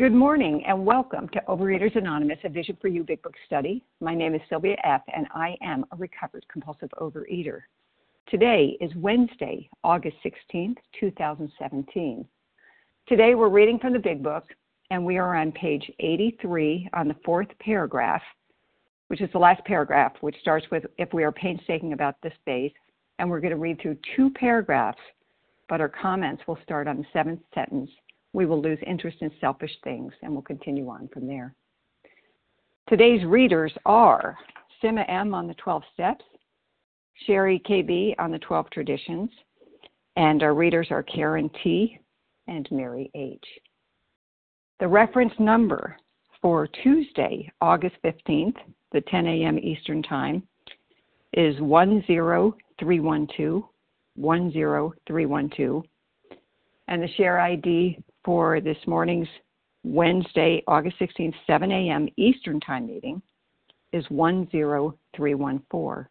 Good morning and welcome to Overeaters Anonymous, a Vision for You Big Book study. My name is Sylvia F., and I am a recovered compulsive overeater. Today is Wednesday, August 16th, 2017. Today we're reading from the Big Book, and we are on page 83 on the fourth paragraph, which is the last paragraph, which starts with If we are painstaking about this faith. And we're going to read through two paragraphs, but our comments will start on the seventh sentence we will lose interest in selfish things, and we'll continue on from there. Today's readers are Sima M on the 12 Steps, Sherry KB on the 12 Traditions, and our readers are Karen T and Mary H. The reference number for Tuesday, August 15th, the 10 a.m. Eastern Time, is 10312 10312 and the share ID for this morning's Wednesday, August 16th, 7 a.m. Eastern Time meeting is 10314.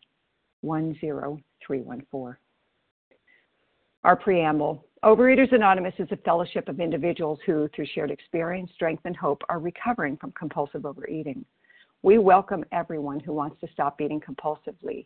10314. Our preamble Overeaters Anonymous is a fellowship of individuals who, through shared experience, strength, and hope, are recovering from compulsive overeating. We welcome everyone who wants to stop eating compulsively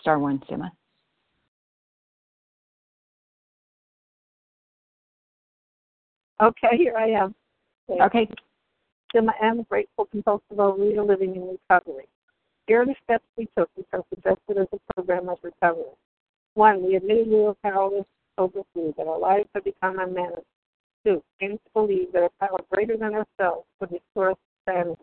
Star one, Sima. Okay, here I am. Okay. Sima M, grateful compulsive overeater living in recovery. Here are the steps we took which are suggested as a program of recovery. One, we admitted we were powerless over food, that our lives had become unmanaged. Two, came to believe that a power greater than ourselves could restore us to sanity.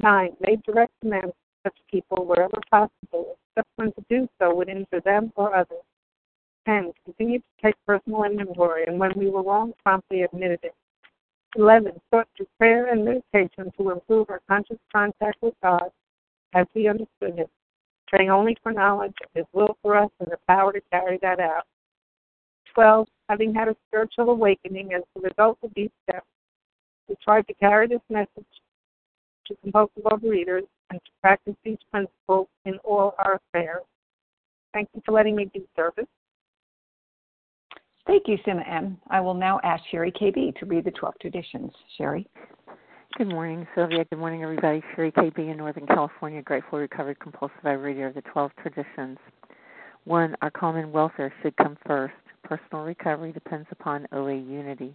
9. Made direct amends to such people wherever possible, except when to do so would injure them or others. 10. Continued to take personal inventory, and when we were wrong, promptly admitted it. 11. Sought through prayer and meditation to improve our conscious contact with God as we understood Him, praying only for knowledge of His will for us and the power to carry that out. 12. Having had a spiritual awakening as a result of these steps, we tried to carry this message to compulsive overeaters and to practice these principles in all our affairs. Thank you for letting me be service. Thank you, Sima M. I will now ask Sherry KB to read the 12 traditions. Sherry? Good morning, Sylvia. Good morning, everybody. Sherry KB in Northern California, grateful, recovered, compulsive overeater of the 12 traditions. One, our common welfare should come first. Personal recovery depends upon OA unity.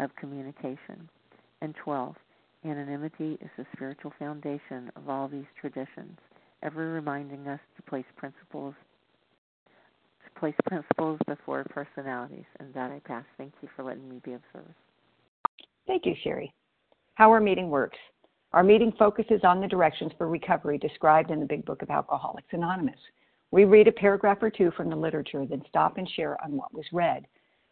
of communication. And 12. Anonymity is the spiritual foundation of all these traditions, ever reminding us to place principles to place principles before personalities. And that I pass. Thank you for letting me be of service. Thank you, Sherry. How our meeting works. Our meeting focuses on the directions for recovery described in the Big Book of Alcoholics Anonymous. We read a paragraph or two from the literature, then stop and share on what was read.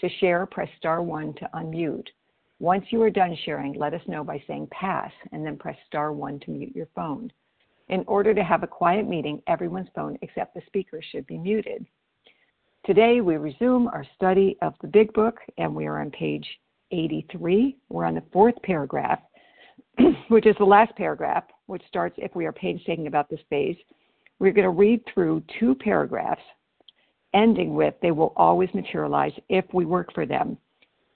To share, press star one to unmute. Once you are done sharing, let us know by saying pass and then press star one to mute your phone. In order to have a quiet meeting, everyone's phone except the speaker should be muted. Today we resume our study of the Big Book and we are on page 83. We're on the fourth paragraph, which is the last paragraph, which starts if we are painstaking about this phase. We're going to read through two paragraphs ending with they will always materialize if we work for them.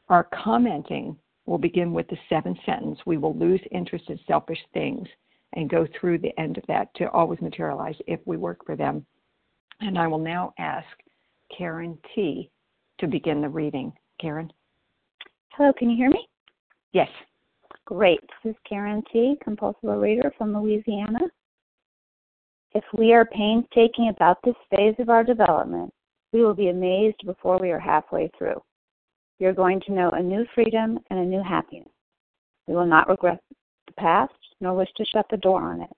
Our commenting will begin with the seventh sentence we will lose interest in selfish things and go through the end of that to always materialize if we work for them. And I will now ask Karen T to begin the reading. Karen? Hello, can you hear me? Yes. Great. This is Karen T, compulsive reader from Louisiana. If we are painstaking about this phase of our development, we will be amazed before we are halfway through. We are going to know a new freedom and a new happiness. We will not regret the past, nor wish to shut the door on it.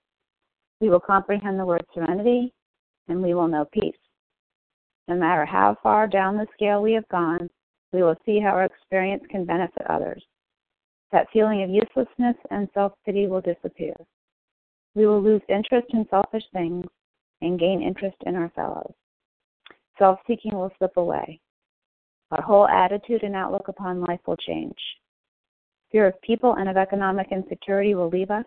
We will comprehend the word serenity, and we will know peace. No matter how far down the scale we have gone, we will see how our experience can benefit others. That feeling of uselessness and self pity will disappear. We will lose interest in selfish things and gain interest in our fellows. Self seeking will slip away. Our whole attitude and outlook upon life will change. Fear of people and of economic insecurity will leave us.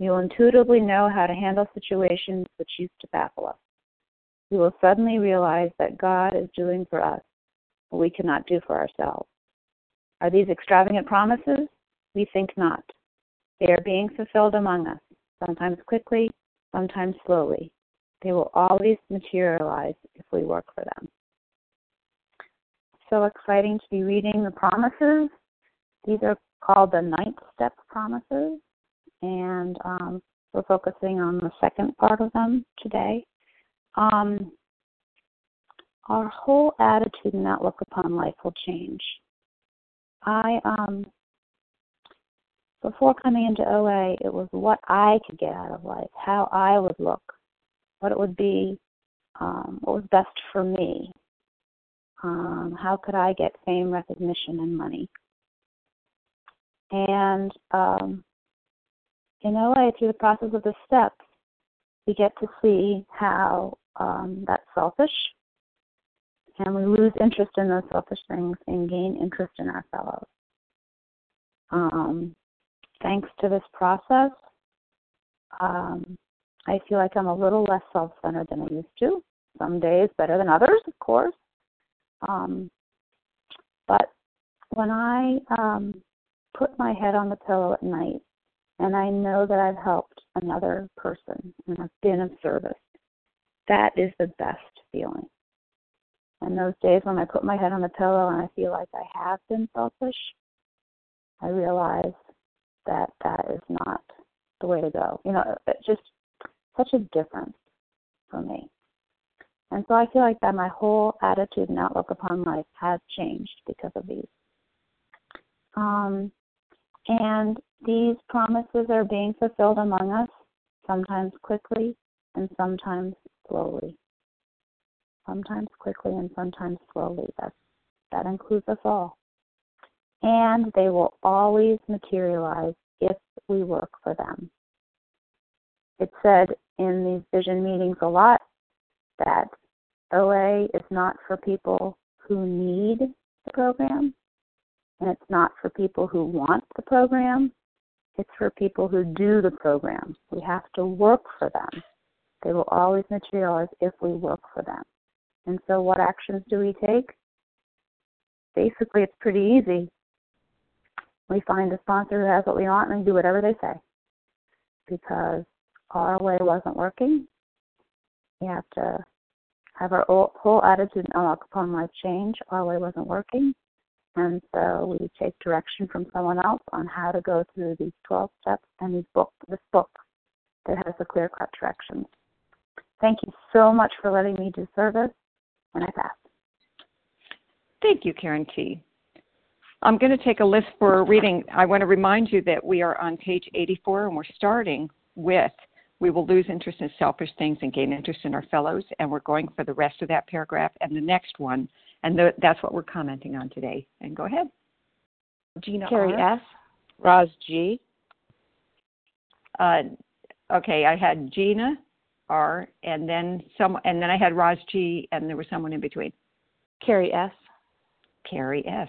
We will intuitively know how to handle situations which used to baffle us. We will suddenly realize that God is doing for us what we cannot do for ourselves. Are these extravagant promises? We think not. They are being fulfilled among us, sometimes quickly, sometimes slowly. They will always materialize if we work for them. So exciting to be reading the promises. These are called the ninth step promises, and um, we're focusing on the second part of them today. Um, our whole attitude and outlook upon life will change. I um before coming into OA, it was what I could get out of life, how I would look, what it would be, um, what was best for me. Um, how could I get fame, recognition, and money? And um, in OA, through the process of the steps, we get to see how um, that's selfish, and we lose interest in those selfish things and gain interest in our fellows. Um, thanks to this process, um, I feel like I'm a little less self centered than I used to. Some days better than others, of course. Um, but when I um, put my head on the pillow at night and I know that I've helped another person and I've been of service, that is the best feeling. And those days when I put my head on the pillow and I feel like I have been selfish, I realize that that is not the way to go. You know, just such a difference for me. And so I feel like that my whole attitude and outlook upon life has changed because of these. Um, and these promises are being fulfilled among us, sometimes quickly and sometimes slowly. Sometimes quickly and sometimes slowly. That that includes us all. And they will always materialize if we work for them. It's said in these vision meetings a lot that OA is not for people who need the program, and it's not for people who want the program. It's for people who do the program. We have to work for them. They will always materialize if we work for them. And so, what actions do we take? Basically, it's pretty easy. We find a sponsor who has what we want and we do whatever they say. Because our way wasn't working. We have to have our whole attitude and upon life change. Our way wasn't working. And so we take direction from someone else on how to go through these 12 steps and these book, this book that has the clear cut directions. Thank you so much for letting me do service, and I pass. Thank you, Karen T. I'm going to take a list for reading. I want to remind you that we are on page 84 and we're starting with we will lose interest in selfish things and gain interest in our fellows. And we're going for the rest of that paragraph and the next one. And the, that's what we're commenting on today. And go ahead. Gina Carrie R. S. Roz G. Uh, okay, I had Gina R. And then some, and then I had Roz G. And there was someone in between. Carrie S. Carrie S.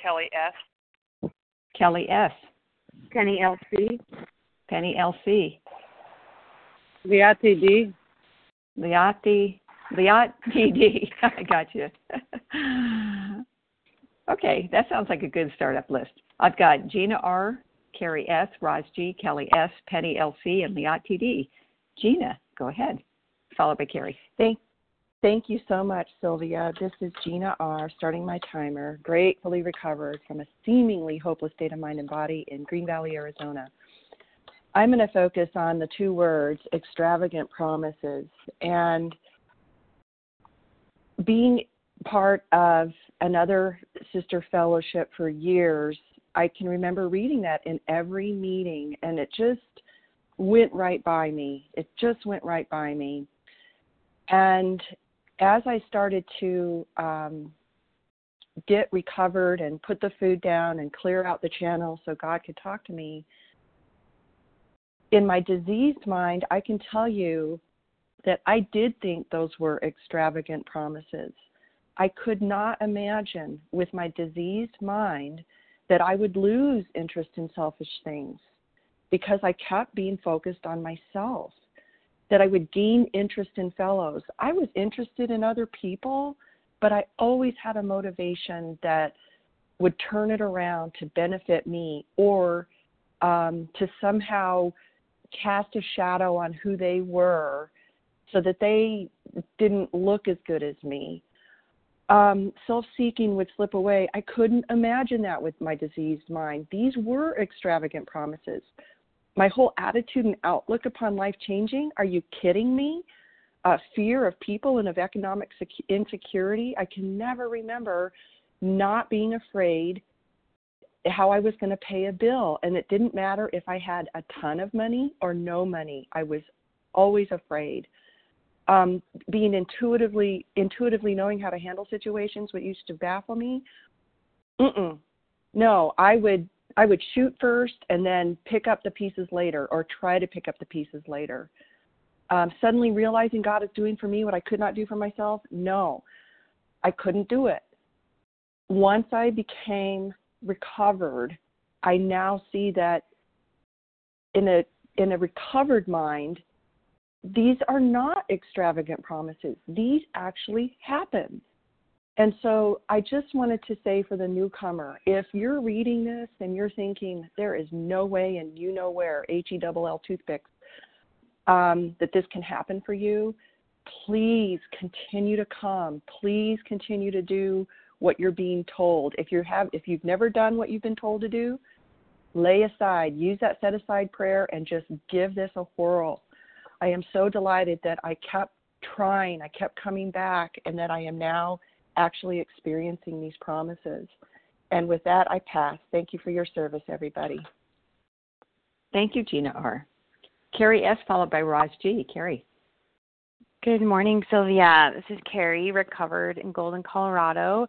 Kelly S. Kelly S. Penny LC. Penny LC. Liati D. Liati, Liat TD. I got you. okay, that sounds like a good startup list. I've got Gina R, Carrie S, Roz G, Kelly S, Penny LC, and Liat TD. Gina, go ahead. Followed by Carrie. Thank, thank you so much, Sylvia. This is Gina R, starting my timer, gratefully recovered from a seemingly hopeless state of mind and body in Green Valley, Arizona. I'm going to focus on the two words extravagant promises. And being part of another sister fellowship for years, I can remember reading that in every meeting, and it just went right by me. It just went right by me. And as I started to um, get recovered and put the food down and clear out the channel so God could talk to me, in my diseased mind, I can tell you that I did think those were extravagant promises. I could not imagine with my diseased mind that I would lose interest in selfish things because I kept being focused on myself, that I would gain interest in fellows. I was interested in other people, but I always had a motivation that would turn it around to benefit me or um, to somehow cast a shadow on who they were so that they didn't look as good as me. Um, Self seeking would slip away. I couldn't imagine that with my diseased mind. These were extravagant promises. My whole attitude and outlook upon life changing. Are you kidding me? Uh, fear of people and of economic sec- insecurity. I can never remember not being afraid how I was going to pay a bill. And it didn't matter if I had a ton of money or no money. I was always afraid. Um, being intuitively intuitively knowing how to handle situations, what used to baffle me. Mm-mm. No, I would I would shoot first and then pick up the pieces later, or try to pick up the pieces later. Um, suddenly realizing God is doing for me what I could not do for myself. No, I couldn't do it. Once I became recovered, I now see that in a in a recovered mind, these are not extravagant promises. These actually happen. And so I just wanted to say for the newcomer, if you're reading this and you're thinking there is no way and you know where H E double L toothpicks um, that this can happen for you, please continue to come. Please continue to do what you're being told. If you have if you've never done what you've been told to do, lay aside, use that set aside prayer and just give this a whirl. I am so delighted that I kept trying, I kept coming back, and that I am now actually experiencing these promises. And with that, I pass. Thank you for your service, everybody. Thank you, Gina R. Carrie S., followed by Roz G. Carrie. Good morning, Sylvia. This is Carrie, recovered in Golden, Colorado.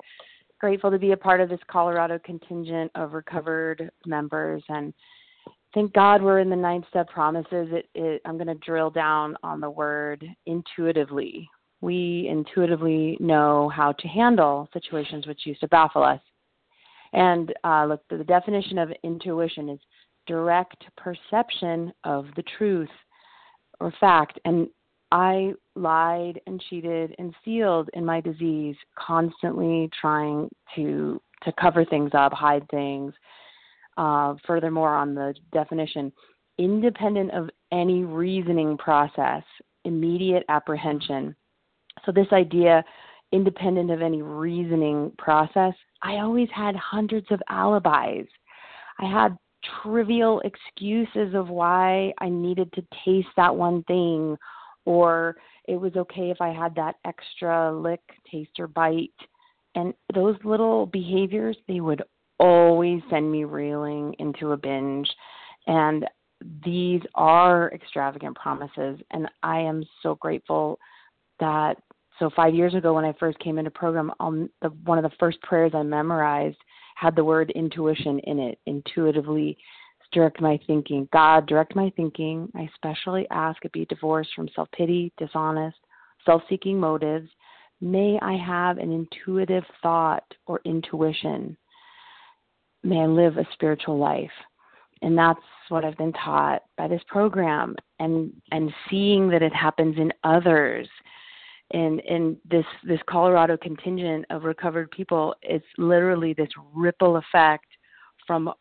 Grateful to be a part of this Colorado contingent of recovered members, and thank God we're in the ninth step promises. It, it, I'm going to drill down on the word intuitively. We intuitively know how to handle situations which used to baffle us. And uh, look, the definition of intuition is direct perception of the truth or fact. And I lied and cheated and sealed in my disease, constantly trying to to cover things up, hide things. Uh, furthermore, on the definition, independent of any reasoning process, immediate apprehension. So this idea, independent of any reasoning process, I always had hundreds of alibis. I had trivial excuses of why I needed to taste that one thing or it was okay if I had that extra lick, taste, or bite. And those little behaviors, they would always send me reeling into a binge. And these are extravagant promises. And I am so grateful that. So five years ago, when I first came into program, um, the, one of the first prayers I memorized had the word intuition in it, intuitively direct my thinking. God, direct my thinking. I especially ask it be divorced from self pity, dishonest, self seeking motives. May I have an intuitive thought or intuition. May I live a spiritual life. And that's what I've been taught by this program and and seeing that it happens in others. And in this this Colorado contingent of recovered people, it's literally this ripple effect from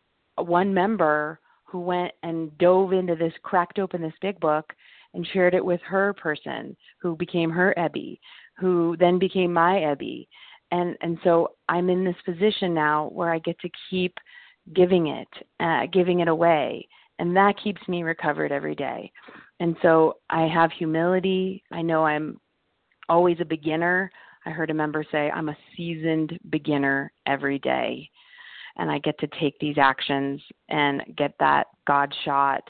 one member who went and dove into this, cracked open this big book, and shared it with her person, who became her Ebby, who then became my Ebby, and and so I'm in this position now where I get to keep giving it, uh, giving it away, and that keeps me recovered every day. And so I have humility. I know I'm always a beginner. I heard a member say, I'm a seasoned beginner every day and I get to take these actions and get that God shot.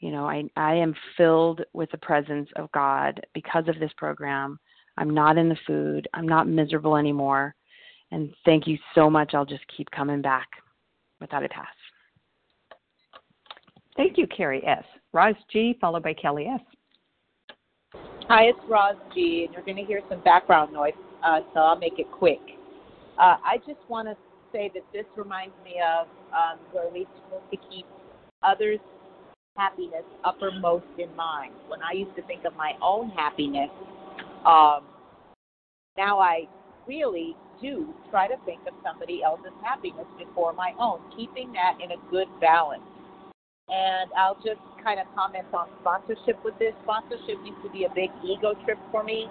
You know, I I am filled with the presence of God because of this program. I'm not in the food. I'm not miserable anymore. And thank you so much. I'll just keep coming back without a pass. Thank you, Carrie S. Roz G, followed by Kelly S. Hi, it's Roz G, and you're going to hear some background noise, uh, so I'll make it quick. Uh, I just want to say that this reminds me of um, where we're supposed to keep others' happiness uppermost in mind. When I used to think of my own happiness, um, now I really do try to think of somebody else's happiness before my own, keeping that in a good balance. And I'll just kind of comment on sponsorship with this. Sponsorship used to be a big ego trip for me.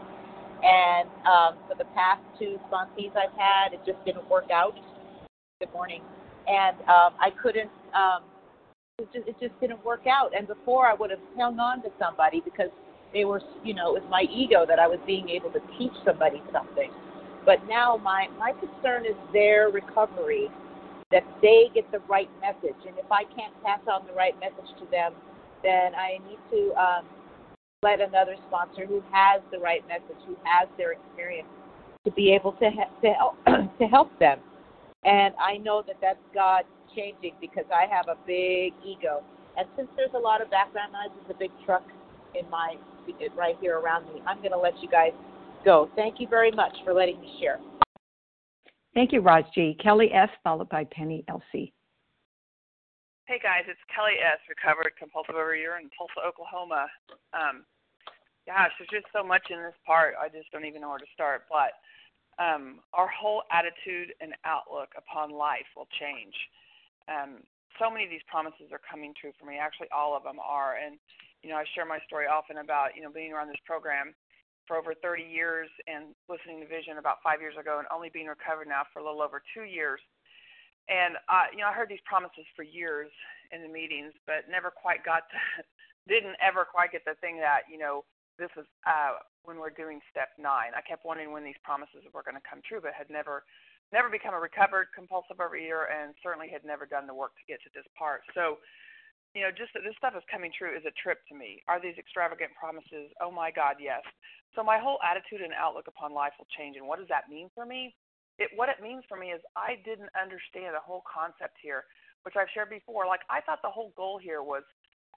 And um, for the past two sponsees I've had, it just didn't work out. Good morning. And um, I couldn't. Um, it just, it just didn't work out. And before I would have hung on to somebody because they were, you know, it was my ego that I was being able to teach somebody something. But now my my concern is their recovery, that they get the right message. And if I can't pass on the right message to them, then I need to um, let another sponsor who has the right message, who has their experience, to be able to ha- to help to help them. And I know that that's God changing because I have a big ego. And since there's a lot of background noise, there's a big truck in my right here around me. I'm going to let you guys go. Thank you very much for letting me share. Thank you, Roz G. Kelly S., followed by Penny L.C. Hey guys, it's Kelly S., recovered compulsive overeater in Tulsa, Oklahoma. Um, gosh, there's just so much in this part. I just don't even know where to start. But um, our whole attitude and outlook upon life will change. Um, so many of these promises are coming true for me. Actually, all of them are. And you know, I share my story often about you know being around this program for over 30 years and listening to Vision about five years ago, and only being recovered now for a little over two years. And uh, you know, I heard these promises for years in the meetings, but never quite got to, didn't ever quite get the thing that you know this was uh, when we're doing step nine. I kept wondering when these promises were going to come true, but had never never become a recovered compulsive overeater and certainly had never done the work to get to this part. So, you know, just that this stuff is coming true is a trip to me. Are these extravagant promises? Oh my God, yes. So my whole attitude and outlook upon life will change. And what does that mean for me? It, what it means for me is I didn't understand the whole concept here, which I've shared before. Like I thought the whole goal here was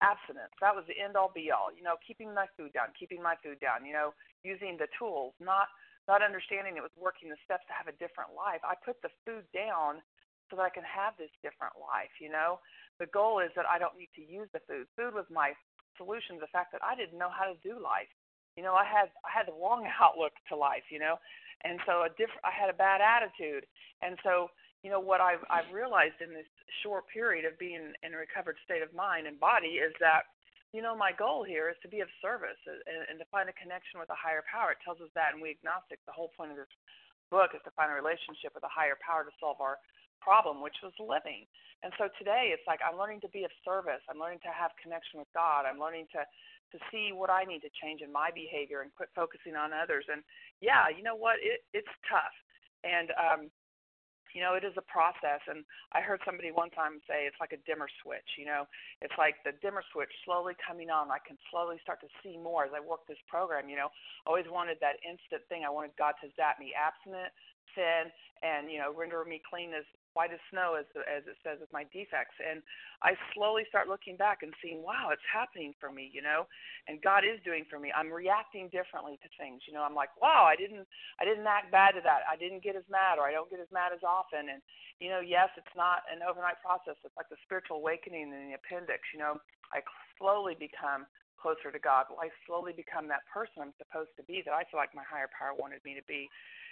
abstinence. That was the end all be all. You know, keeping my food down, keeping my food down. You know, using the tools, not not understanding it was working the steps to have a different life. I put the food down so that I can have this different life. You know, the goal is that I don't need to use the food. Food was my solution to the fact that I didn't know how to do life. You know, I had I had the wrong outlook to life. You know, and so a different I had a bad attitude, and so you know what I've I've realized in this short period of being in a recovered state of mind and body is that you know my goal here is to be of service and, and to find a connection with a higher power. It tells us that, and we agnostics. The whole point of this book is to find a relationship with a higher power to solve our problem, which was living. And so today it's like I'm learning to be of service. I'm learning to have connection with God. I'm learning to to see what I need to change in my behavior and quit focusing on others. And yeah, you know what? It it's tough. And um you know, it is a process. And I heard somebody one time say it's like a dimmer switch. You know, it's like the dimmer switch slowly coming on. I can slowly start to see more as I work this program. You know, I always wanted that instant thing. I wanted God to zap me abstinent, sin, and you know, render me clean as white as snow, as as it says with my defects. And I slowly start looking back and seeing, wow, it's happening for me, you know, and God is doing for me. I'm reacting differently to things, you know. I'm like, wow, I didn't I didn't act bad to that. I didn't get as mad, or I don't get as mad as often. And you know, yes, it's not an overnight process. It's like the spiritual awakening in the appendix. You know, I slowly become closer to God. I slowly become that person I'm supposed to be that I feel like my higher power wanted me to be.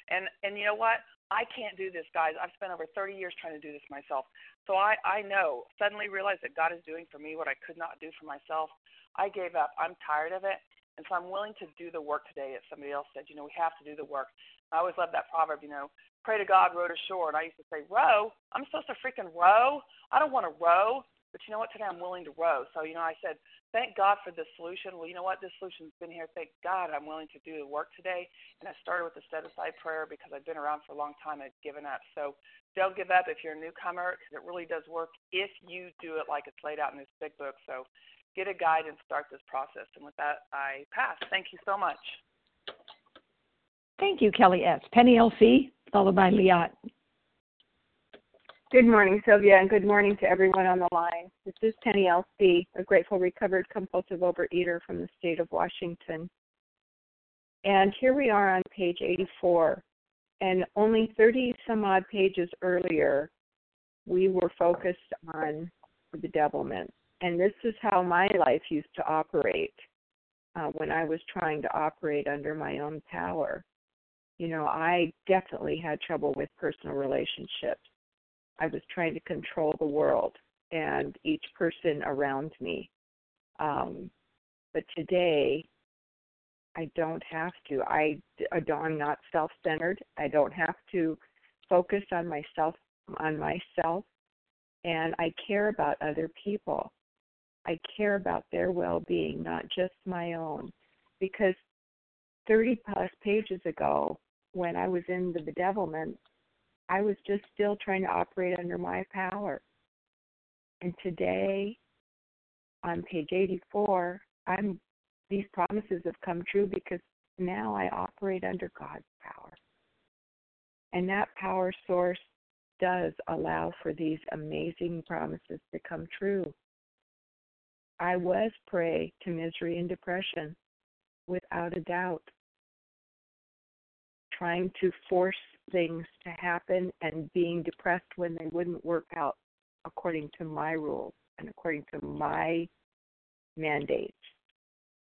And and you know what? I can't do this, guys. I've spent over 30 years trying to do this myself. So I I know, suddenly realize that God is doing for me what I could not do for myself. I gave up. I'm tired of it. And so I'm willing to do the work today as somebody else said, you know, we have to do the work. I always love that proverb, you know, pray to God, row to shore. And I used to say, row? I'm supposed to freaking row? I don't want to row. But you know what? Today I'm willing to row. So, you know, I said, thank God for this solution. Well, you know what? This solution's been here. Thank God I'm willing to do the work today. And I started with the set aside prayer because I've been around for a long time. I've given up. So don't give up if you're a newcomer because it really does work if you do it like it's laid out in this big book. So get a guide and start this process. And with that, I pass. Thank you so much. Thank you, Kelly S. Penny LC, followed by Liat. Good morning, Sylvia, and good morning to everyone on the line. This is Penny LC, a grateful recovered compulsive overeater from the state of Washington. And here we are on page 84. And only 30 some odd pages earlier, we were focused on the bedevilment. And this is how my life used to operate uh, when I was trying to operate under my own power. You know, I definitely had trouble with personal relationships I was trying to control the world and each person around me. Um, but today, I don't have to. I, I'm not self-centered. I don't have to focus on myself on myself, and I care about other people. I care about their well-being, not just my own. Because 30 plus pages ago, when I was in the bedevilment, I was just still trying to operate under my power. And today, on page 84, I'm these promises have come true because now I operate under God's power. And that power source does allow for these amazing promises to come true. I was prey to misery and depression, without a doubt, trying to force things to happen and being depressed when they wouldn't work out according to my rules and according to my mandates.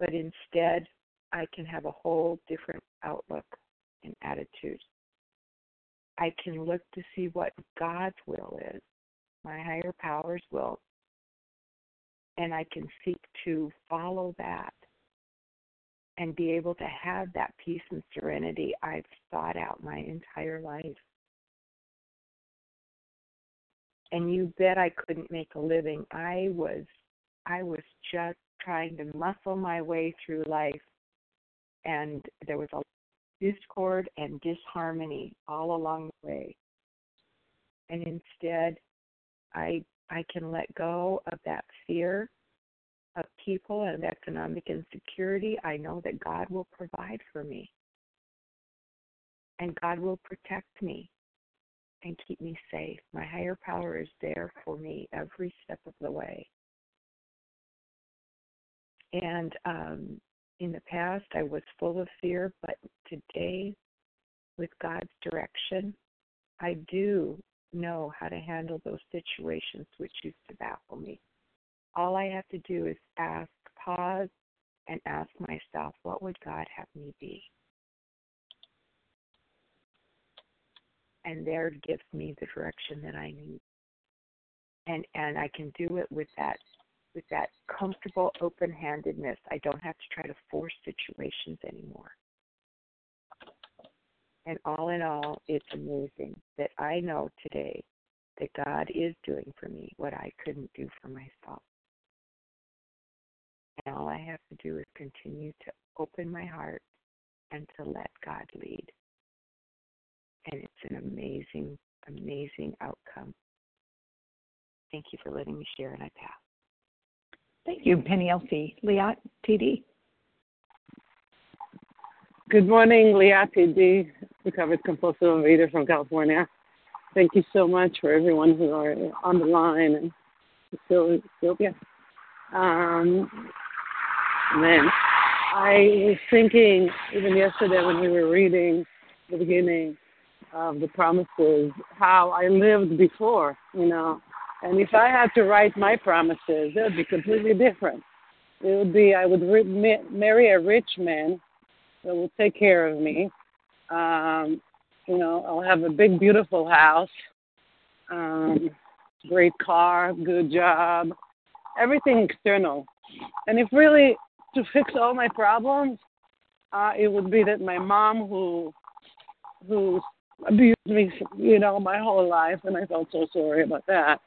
But instead, I can have a whole different outlook and attitude. I can look to see what God's will is, my higher power's will, and I can seek to follow that and be able to have that peace and serenity I've sought out my entire life. And you bet I couldn't make a living. I was I was just trying to muscle my way through life and there was a discord and disharmony all along the way. And instead, I I can let go of that fear of people and economic insecurity. I know that God will provide for me. And God will protect me and keep me safe. My higher power is there for me every step of the way. And um, in the past, I was full of fear, but today, with God's direction, I do know how to handle those situations which used to baffle me. All I have to do is ask, pause, and ask myself, what would God have me be? And there gives me the direction that I need. And and I can do it with that with that comfortable open handedness. I don't have to try to force situations anymore. And all in all, it's amazing that I know today that God is doing for me what I couldn't do for myself. And all I have to do is continue to open my heart and to let God lead. And it's an amazing, amazing outcome. Thank you for letting me share, and I pass. Thank you, Penny LC. Liat, TD. Good morning, Liat TD, recovered compulsive overeater from California. Thank you so much for everyone who are on the line and Sylvia. Um, man, I was thinking even yesterday when we were reading the beginning of the promises, how I lived before, you know, and if I had to write my promises, it would be completely different. It would be I would re- marry a rich man that will take care of me. Um, you know, I'll have a big, beautiful house, um, great car, good job, everything external. And if really to fix all my problems, uh, it would be that my mom, who who abused me, you know, my whole life, and I felt so sorry about that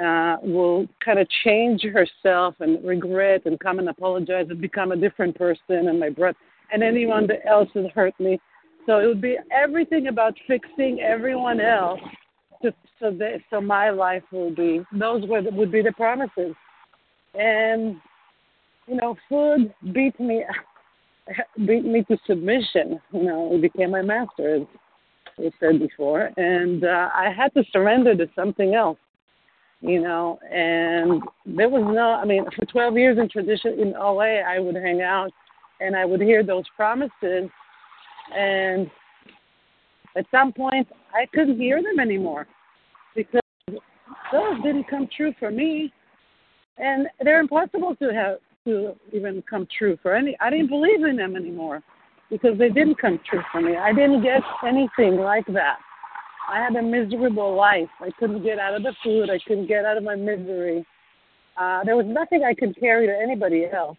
uh, will kind of change herself and regret and come and apologize and become a different person and my brother and anyone that else has hurt me. So it would be everything about fixing everyone else to, so that so my life will be those were would be the promises. And you know, food beat me beat me to submission. You know, it became my master, as we said before, and uh, I had to surrender to something else you know, and there was no, I mean, for 12 years in tradition in LA, I would hang out and I would hear those promises, and at some point, I couldn't hear them anymore because those didn't come true for me, and they're impossible to have to even come true for any. I didn't believe in them anymore because they didn't come true for me. I didn't get anything like that. I had a miserable life. I couldn't get out of the food. I couldn't get out of my misery. Uh, there was nothing I could carry to anybody else.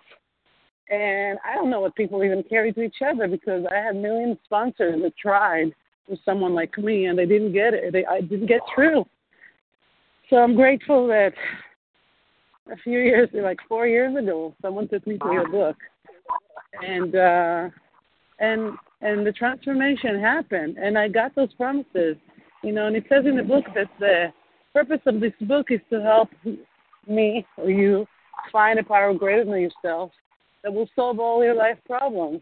And I don't know what people even carry to each other because I had million sponsors that tried with someone like me and they didn't get it. They, I didn't get through. So I'm grateful that a few years, like four years ago, someone took me to your book, and uh, and and the transformation happened, and I got those promises. You know, and it says in the book that the purpose of this book is to help me or you find a power greater than yourself that will solve all your life problems.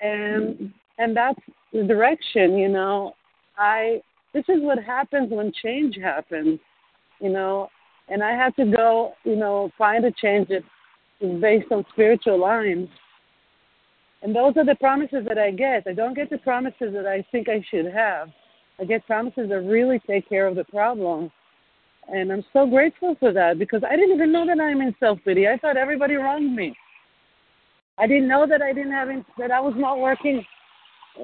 And and that's the direction, you know. I this is what happens when change happens, you know, and I had to go, you know, find a change that is based on spiritual lines. And those are the promises that I get. I don't get the promises that I think I should have. I get promises that really take care of the problem. And I'm so grateful for that because I didn't even know that I'm in self pity. I thought everybody wronged me. I didn't know that I didn't have that I was not working,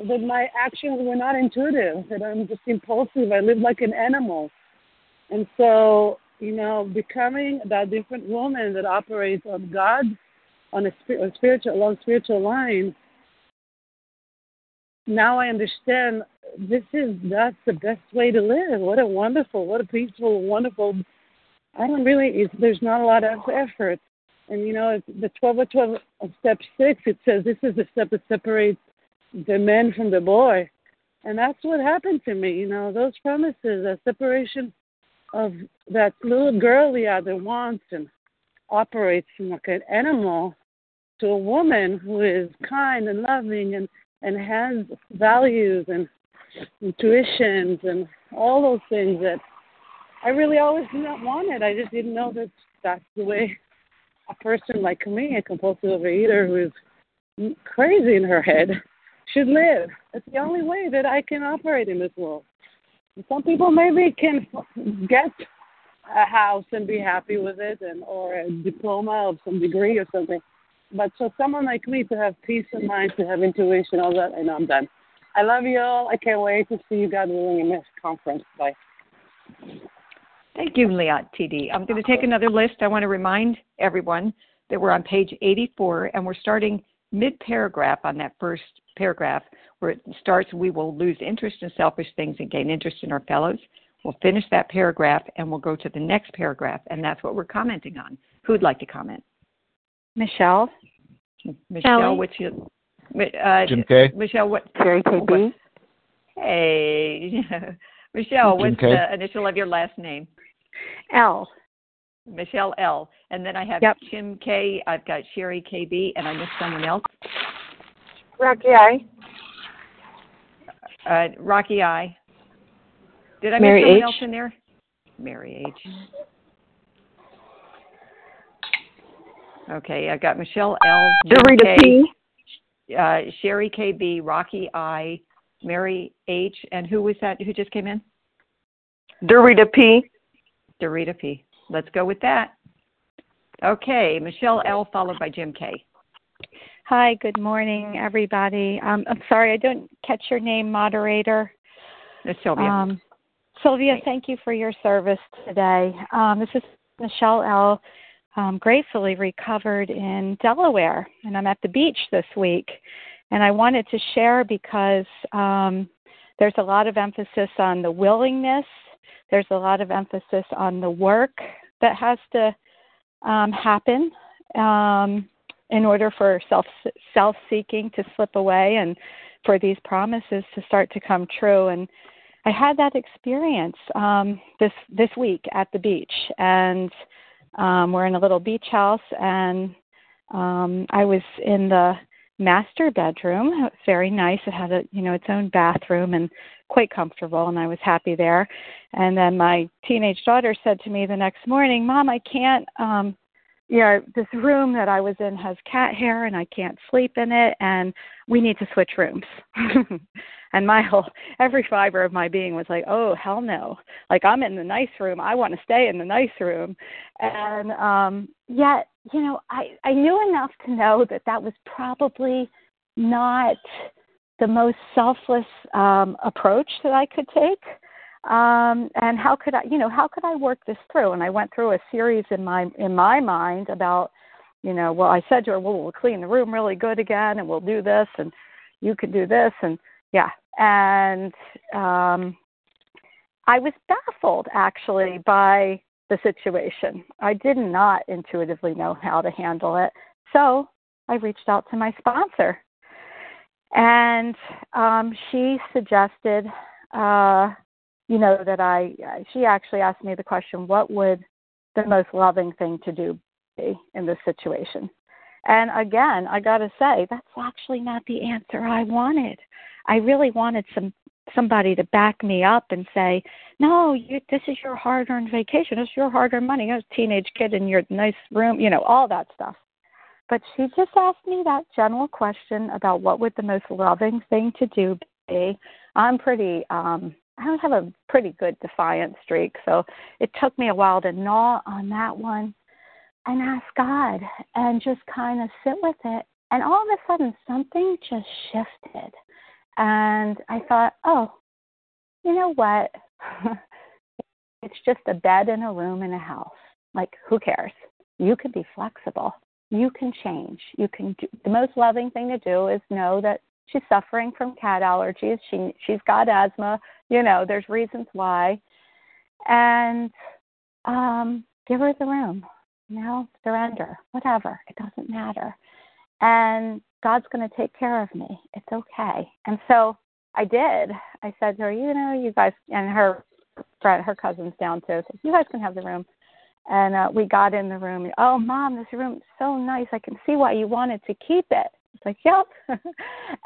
that my actions were not intuitive, that I'm just impulsive. I live like an animal. And so, you know, becoming that different woman that operates on God, on a, spiritual, along spiritual line, now I understand this is that's the best way to live. What a wonderful, what a peaceful, wonderful. I don't really. There's not a lot of effort. And you know, the 12 of 12 of step six, it says this is the step that separates the man from the boy. And that's what happened to me. You know, those promises, a separation of that little girl the other wants and operates like an animal to a woman who is kind and loving and, and has values and intuitions and all those things that I really always did not want it. I just didn't know that that's the way a person like me, a compulsive overeater who is crazy in her head, should live. It's the only way that I can operate in this world. Some people maybe can get a house and be happy with it, and or a diploma of some degree or something. But for someone like me to have peace of mind, to have intuition, all that, know I'm done. I love you all. I can't wait to see you, God willing, in this conference. Bye. Thank you, Liat TD. I'm going to take another list. I want to remind everyone that we're on page 84 and we're starting mid paragraph on that first paragraph where it starts we will lose interest in selfish things and gain interest in our fellows. We'll finish that paragraph and we'll go to the next paragraph, and that's what we're commenting on. Who would like to comment? Michelle. Michelle, Ellie? what's your uh, Jim K. Michelle, what? Sherry KB. Hey, Michelle, Jim what's K. the initial of your last name? L. Michelle L. And then I have Yep. Jim K. I've got Sherry KB, and I missed someone else. Rocky I. Uh, Rocky I. Did I Mary miss someone H. else in there? Mary H. Okay, I got Michelle L. Dorita P. Uh, Sherry KB, Rocky I, Mary H. And who was that? Who just came in? Dorita P. Dorita P. Let's go with that. Okay, Michelle L. followed by Jim K. Hi, good morning, everybody. Um, I'm sorry, I don't catch your name, moderator. Miss Sylvia. Um, Sylvia, thank you for your service today. Um, this is Michelle L. Um, gratefully recovered in Delaware, and I'm at the beach this week. And I wanted to share because um, there's a lot of emphasis on the willingness, there's a lot of emphasis on the work that has to um, happen um, in order for self self seeking to slip away and for these promises to start to come true. And I had that experience um, this this week at the beach, and um, we're in a little beach house, and um, I was in the master bedroom. It was very nice. It had a you know its own bathroom and quite comfortable, and I was happy there. And then my teenage daughter said to me the next morning, "Mom, I can't." Um, you know, this room that I was in has cat hair and I can't sleep in it and we need to switch rooms. and my whole every fiber of my being was like, "Oh, hell no. Like I'm in the nice room. I want to stay in the nice room." And um yet, you know, I I knew enough to know that that was probably not the most selfless um approach that I could take um and how could i you know how could i work this through? And i went through a series in my in my mind about you know well i said to her well we'll clean the room really good again and we'll do this and you can do this and yeah. And um i was baffled actually by the situation. I did not intuitively know how to handle it. So i reached out to my sponsor. And um she suggested uh you know that I she actually asked me the question what would the most loving thing to do be in this situation? And again I got to say that's actually not the answer I wanted. I really wanted some somebody to back me up and say no you this is your hard earned vacation it's your hard earned money. You're a teenage kid in your nice room you know all that stuff. But she just asked me that general question about what would the most loving thing to do be. I'm pretty um I have a pretty good defiant streak, so it took me a while to gnaw on that one and ask God and just kind of sit with it. And all of a sudden, something just shifted. And I thought, oh, you know what? it's just a bed in a room in a house. Like, who cares? You can be flexible. You can change. You can do the most loving thing to do is know that she's suffering from cat allergies. She she's got asthma. You know, there's reasons why. And um give her the room. you know, surrender, whatever. It doesn't matter. And God's going to take care of me. It's okay. And so I did. I said to her, you know, you guys, and her friend, her cousin's down too. So you guys can have the room. And uh, we got in the room. And, oh, mom, this room's so nice. I can see why you wanted to keep it. It's like, yep.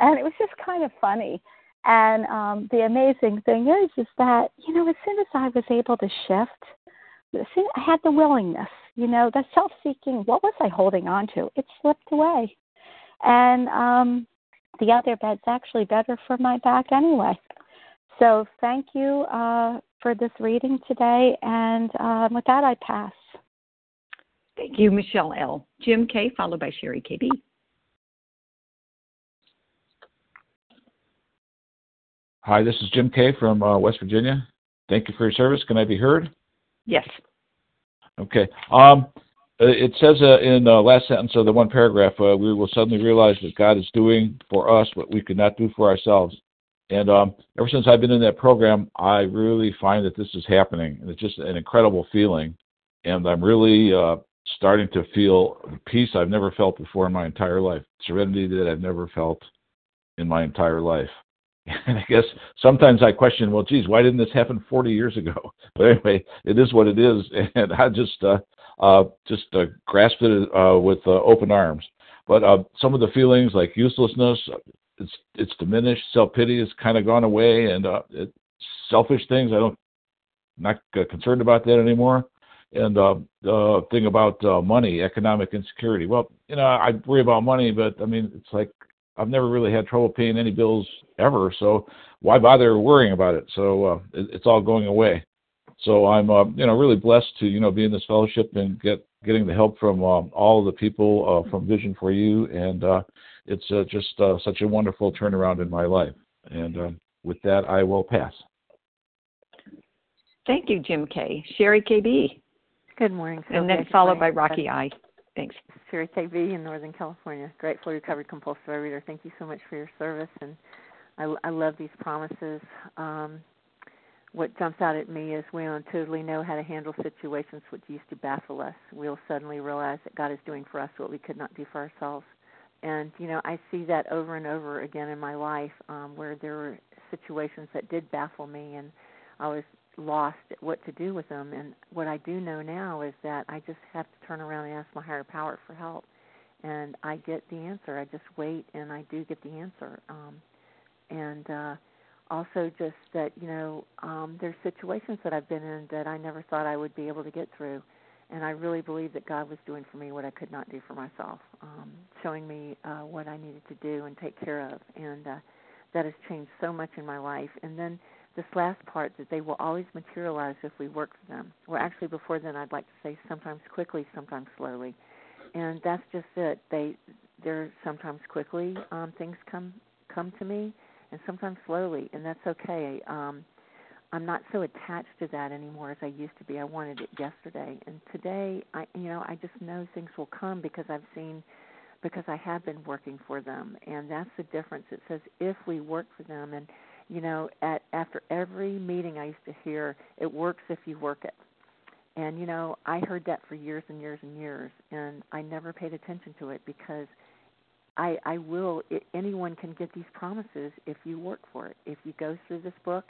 and it was just kind of funny. And um, the amazing thing is, is that you know, as soon as I was able to shift, I had the willingness. You know, the self-seeking. What was I holding on to? It slipped away. And um, the other bed's actually better for my back anyway. So thank you uh, for this reading today. And uh, with that, I pass. Thank you, Michelle L. Jim K. Followed by Sherry KB. Hi, this is Jim K. from uh, West Virginia. Thank you for your service. Can I be heard? Yes. Okay. Um, uh, it says uh, in the last sentence of the one paragraph, uh, we will suddenly realize that God is doing for us what we could not do for ourselves. And um, ever since I've been in that program, I really find that this is happening. And it's just an incredible feeling. And I'm really uh, starting to feel peace I've never felt before in my entire life, serenity that I've never felt in my entire life. And I guess sometimes I question, well, geez, why didn't this happen 40 years ago? But anyway, it is what it is, and I just uh, uh, just uh, grasped it uh, with uh, open arms. But uh, some of the feelings like uselessness, it's it's diminished. Self pity has kind of gone away, and uh, it, selfish things I don't not uh, concerned about that anymore. And uh, the thing about uh, money, economic insecurity. Well, you know, I worry about money, but I mean, it's like I've never really had trouble paying any bills ever, so why bother worrying about it? So uh, it, it's all going away. So I'm, uh, you know, really blessed to, you know, be in this fellowship and get getting the help from um, all the people uh, from Vision for You, and uh, it's uh, just uh, such a wonderful turnaround in my life. And uh, with that, I will pass. Thank you, Jim K. Sherry KB. Good morning. And then followed by Rocky I. Thanks. Sherry KB in Northern California. Grateful recovered compulsive reader. Thank you so much for your service, and I, I love these promises. Um, what jumps out at me is we don't totally know how to handle situations which used to baffle us. We'll suddenly realize that God is doing for us what we could not do for ourselves. And, you know, I see that over and over again in my life um, where there were situations that did baffle me and I was lost at what to do with them. And what I do know now is that I just have to turn around and ask my higher power for help. And I get the answer. I just wait and I do get the answer. Um, and, uh, also just that you know um, there's situations that I've been in that I never thought I would be able to get through, and I really believe that God was doing for me what I could not do for myself, um, showing me uh, what I needed to do and take care of, and uh, that has changed so much in my life. And then this last part that they will always materialize if we work for them. Well, actually, before then, I'd like to say sometimes quickly, sometimes slowly, and that's just it. They they're sometimes quickly um, things come come to me and sometimes slowly, and that's okay. Um, I'm not so attached to that anymore as I used to be. I wanted it yesterday, and today, I you know, I just know things will come because I've seen, because I have been working for them, and that's the difference. It says if we work for them, and you know, at after every meeting, I used to hear it works if you work it. And you know, I heard that for years and years and years, and I never paid attention to it because I, I will. It, anyone can get these promises if you work for it. If you go through this book,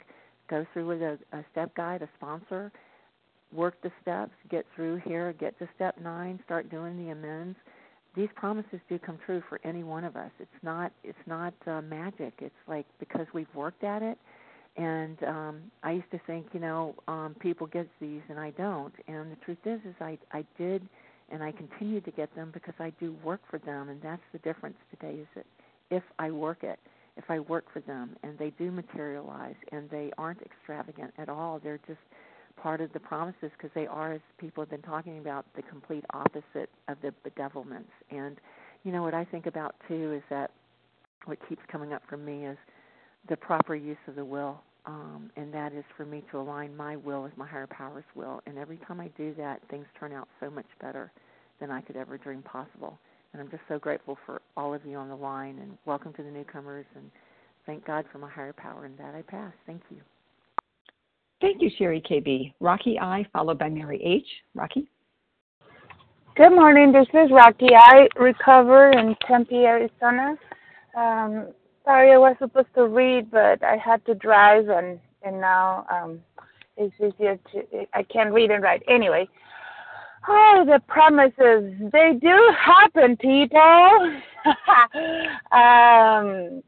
go through with a, a step guide, a sponsor, work the steps, get through here, get to step nine, start doing the amends. These promises do come true for any one of us. It's not. It's not uh, magic. It's like because we've worked at it. And um, I used to think, you know, um, people get these and I don't. And the truth is, is I I did and I continue to get them because I do work for them, and that's the difference today. Is that if I work it, if I work for them, and they do materialize, and they aren't extravagant at all, they're just part of the promises because they are, as people have been talking about, the complete opposite of the bedevilments. And you know what I think about too is that what keeps coming up for me is the proper use of the will um, and that is for me to align my will with my higher power's will. And every time I do that, things turn out so much better than I could ever dream possible. And I'm just so grateful for all of you on the line, and welcome to the newcomers, and thank God for my higher power. And that I pass. Thank you. Thank you, Sherry KB. Rocky I, followed by Mary H. Rocky. Good morning. This is Rocky. I recovered in Tempe, Arizona. Um, sorry, I was supposed to read, but I had to drive, and and now um, it's easier to. I can't read and write. Anyway, oh, the promises they do happen, people. um,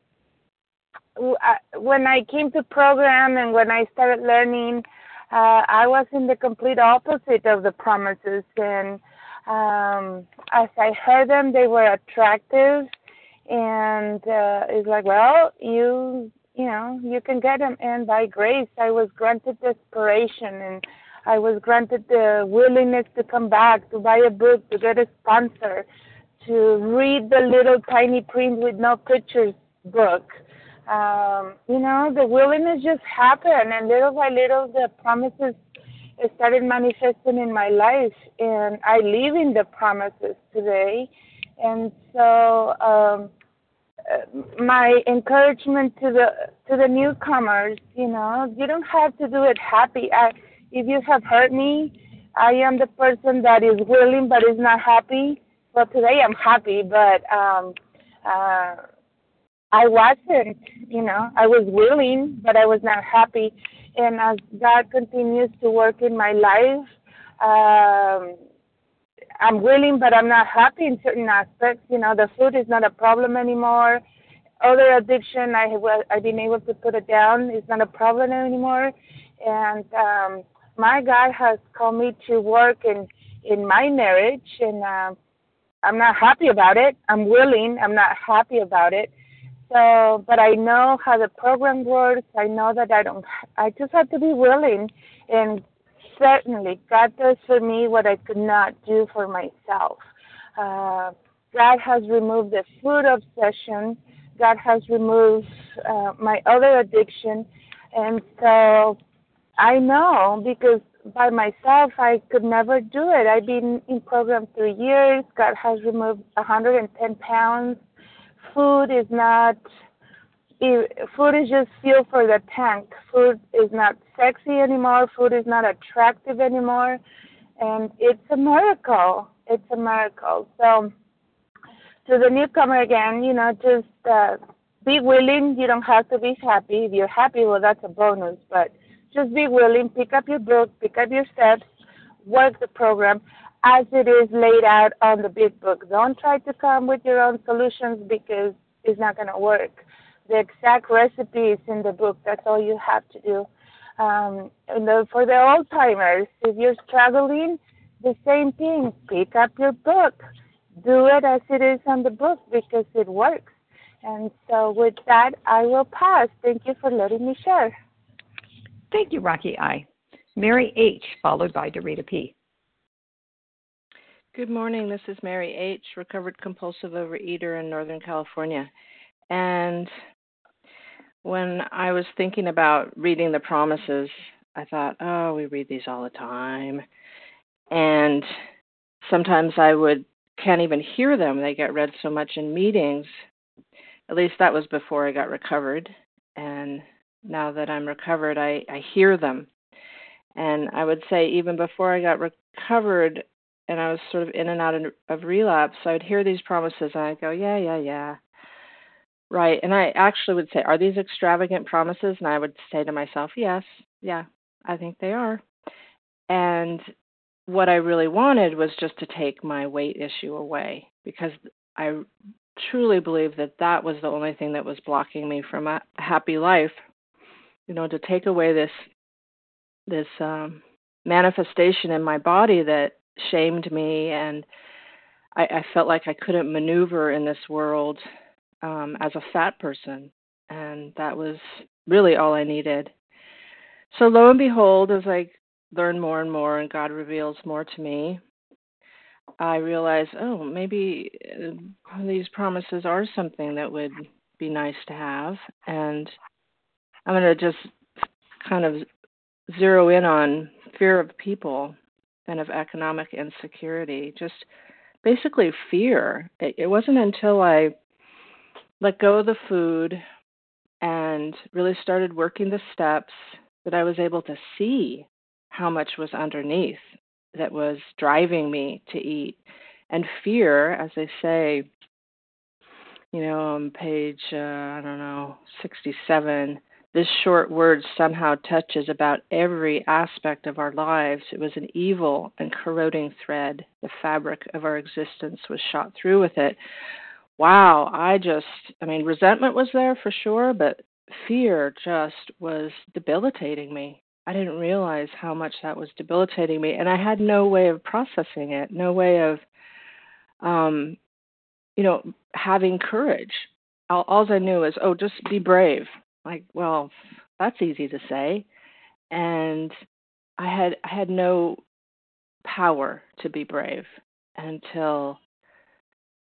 when I came to program and when I started learning, uh, I was in the complete opposite of the promises. And um, as I heard them, they were attractive. And uh, it's like, well, you, you know, you can get them. And by grace, I was granted desperation and I was granted the willingness to come back, to buy a book, to get a sponsor, to read the little tiny print with no pictures book um, you know, the willingness just happened, and little by little, the promises started manifesting in my life, and I live in the promises today. And so, um, uh, my encouragement to the to the newcomers, you know, you don't have to do it happy. I, if you have hurt me, I am the person that is willing but is not happy. Well, today I'm happy, but um, uh, I wasn't, you know, I was willing, but I was not happy. And as God continues to work in my life, um, I'm willing, but I'm not happy in certain aspects. You know, the food is not a problem anymore. Other addiction, I have I've been able to put it down. It's not a problem anymore. And um, my God has called me to work in in my marriage, and uh, I'm not happy about it. I'm willing. I'm not happy about it. So, but I know how the program works. I know that I don't. I just have to be willing, and certainly God does for me what I could not do for myself. Uh, God has removed the food obsession. God has removed uh, my other addiction, and so I know because by myself I could never do it. I've been in program three years. God has removed 110 pounds food is not food is just fuel for the tank. Food is not sexy anymore. Food is not attractive anymore, and it's a miracle. It's a miracle. So, to the newcomer again, you know, just uh, be willing. You don't have to be happy. If you're happy, well, that's a bonus. But just be willing. Pick up your book. Pick up your steps. Work the program as it is laid out on the big book. Don't try to come with your own solutions because it's not going to work. The exact recipe is in the book. That's all you have to do. Um, and the, for the old timers, if you're struggling, the same thing. Pick up your book. Do it as it is on the book because it works. And so, with that, I will pass. Thank you for letting me share. Thank you, Rocky I. Mary H., followed by Dorita P. Good morning. This is Mary H., recovered compulsive overeater in Northern California. And when I was thinking about reading the promises, I thought, oh, we read these all the time. And sometimes I would can't even hear them. They get read so much in meetings. At least that was before I got recovered. And now that I'm recovered, I, I hear them. And I would say even before I got recovered, and I was sort of in and out of relapse. So I'd hear these promises and I'd go, yeah, yeah, yeah. Right. And I actually would say, are these extravagant promises? And I would say to myself, yes, yeah, I think they are. And what I really wanted was just to take my weight issue away because I truly believe that that was the only thing that was blocking me from a happy life. You know, to take away this this um, manifestation in my body that shamed me and I, I felt like I couldn't maneuver in this world um, as a fat person, and that was really all I needed. So lo and behold, as I learn more and more, and God reveals more to me, I realize, oh, maybe uh, these promises are something that would be nice to have, and I'm going to just kind of zero in on fear of people and of economic insecurity, just basically fear. It, it wasn't until I let go of the food and really started working the steps that I was able to see how much was underneath. that was driving me to eat. And fear, as they say, you know, on page, uh, I don't know, 67, this short word somehow touches about every aspect of our lives. It was an evil and corroding thread. The fabric of our existence was shot through with it. Wow, I just, I mean, resentment was there for sure, but fear just was debilitating me. I didn't realize how much that was debilitating me, and I had no way of processing it, no way of, um, you know, having courage. All, all I knew was, oh, just be brave. Like, well, that's easy to say, and I had I had no power to be brave until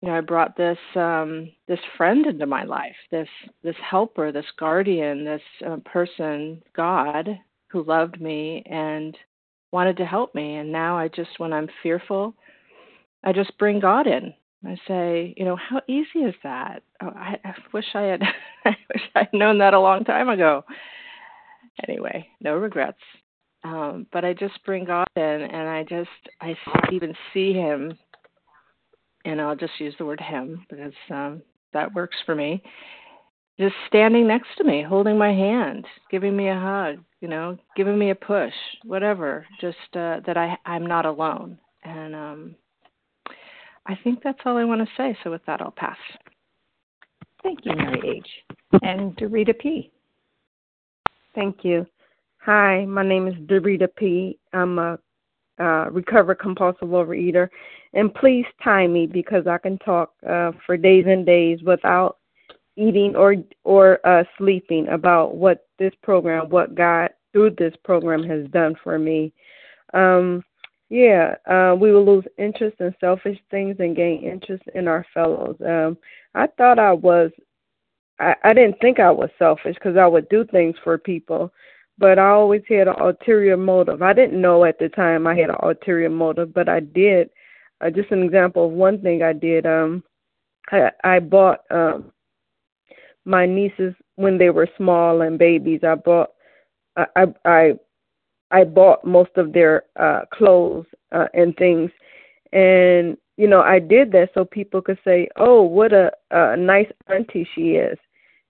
you know I brought this um, this friend into my life, this this helper, this guardian, this uh, person, God, who loved me and wanted to help me. And now I just, when I'm fearful, I just bring God in. I say, you know, how easy is that? Oh, I, I wish I had, I wish I had known that a long time ago. Anyway, no regrets. Um, but I just bring God in, and I just, I even see Him, and I'll just use the word Him because um, that works for me just standing next to me, holding my hand, giving me a hug, you know, giving me a push, whatever, just uh, that I I'm not alone. And um I think that's all I want to say. So with that, I'll pass. Thank you, Mary H. And Dorita P. Thank you. Hi, my name is Dorita P. I'm a uh, recovered compulsive overeater, and please time me because I can talk uh, for days and days without eating or or uh, sleeping about what this program, what God through this program has done for me. Um, yeah, uh, we will lose interest in selfish things and gain interest in our fellows. Um, I thought I was, I, I didn't think I was selfish because I would do things for people, but I always had an ulterior motive. I didn't know at the time I had an ulterior motive, but I did. Uh, just an example of one thing I did. Um, I, I bought um, my nieces when they were small and babies. I bought I I I bought most of their uh clothes uh, and things and you know I did that so people could say, "Oh, what a, a nice auntie she is."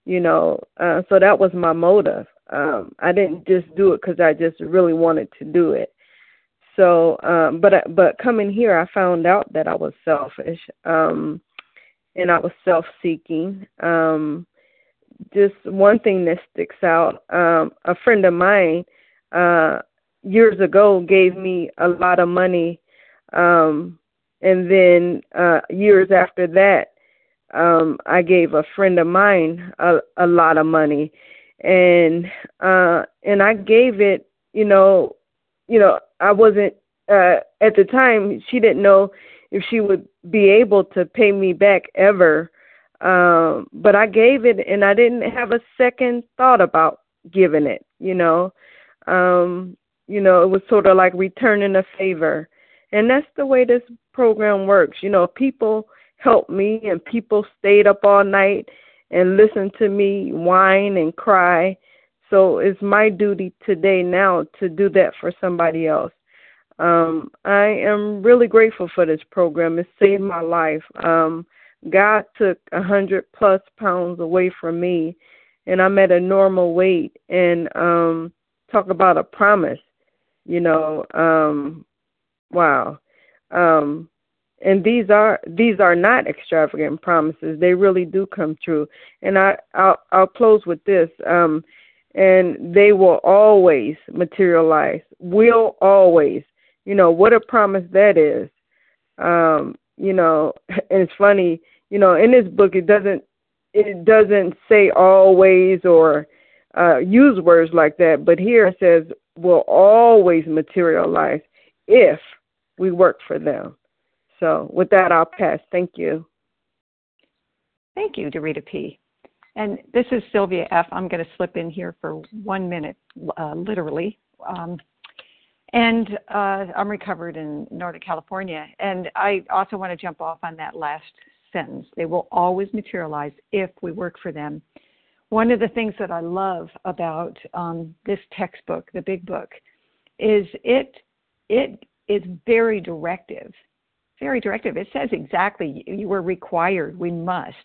You know, uh so that was my motive. Um I didn't just do it cuz I just really wanted to do it. So, um but but coming here I found out that I was selfish. Um and I was self-seeking. Um just one thing that sticks out. Um, a friend of mine uh, years ago gave me a lot of money, um, and then uh, years after that, um, I gave a friend of mine a, a lot of money, and uh, and I gave it. You know, you know, I wasn't uh, at the time. She didn't know if she would be able to pay me back ever um, but I gave it and I didn't have a second thought about giving it, you know. Um, you know, it was sort of like returning a favor. And that's the way this program works. You know, people helped me and people stayed up all night and listened to me whine and cry. So it's my duty today now to do that for somebody else. Um, I am really grateful for this program. It saved my life. Um, God took a hundred plus pounds away from me, and I'm at a normal weight. And um, talk about a promise, you know. Um, wow. Um, and these are these are not extravagant promises. They really do come true. And I I'll, I'll close with this. Um, and they will always materialize. Will always. You know what a promise that is. Um, you know, and it's funny, you know, in this book it doesn't it doesn't say always or uh, use words like that, but here it says will always materialize if we work for them. So with that, I'll pass. Thank you. Thank you, Dorita P. And this is Sylvia F. I'm going to slip in here for one minute, uh, literally. Um, and uh, I'm recovered in Northern California. And I also want to jump off on that last sentence. They will always materialize if we work for them. One of the things that I love about um, this textbook, the Big Book, is it it is very directive. Very directive. It says exactly you were required, we must.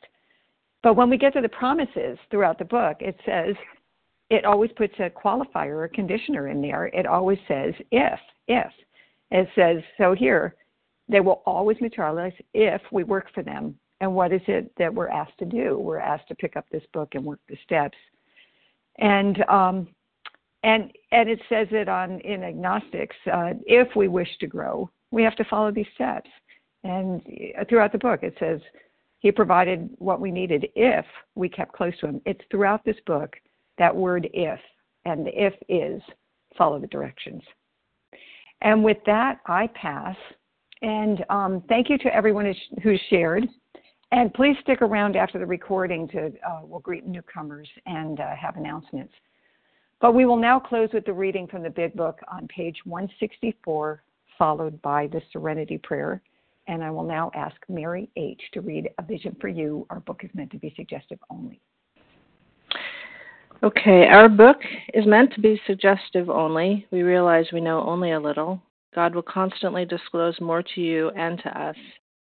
But when we get to the promises throughout the book, it says it always puts a qualifier or conditioner in there. It always says if, if. It says, so here, they will always materialize if we work for them. And what is it that we're asked to do? We're asked to pick up this book and work the steps. And um, and and it says it on in agnostics. Uh, if we wish to grow, we have to follow these steps. And throughout the book, it says he provided what we needed if we kept close to him. It's throughout this book that word if, and the if is follow the directions. And with that, I pass. And um, thank you to everyone who shared. And please stick around after the recording to uh, we'll greet newcomers and uh, have announcements. But we will now close with the reading from the Big Book on page 164, followed by the Serenity Prayer. And I will now ask Mary H. to read A Vision for You. Our book is meant to be suggestive only. Okay, our book is meant to be suggestive only. We realize we know only a little. God will constantly disclose more to you and to us.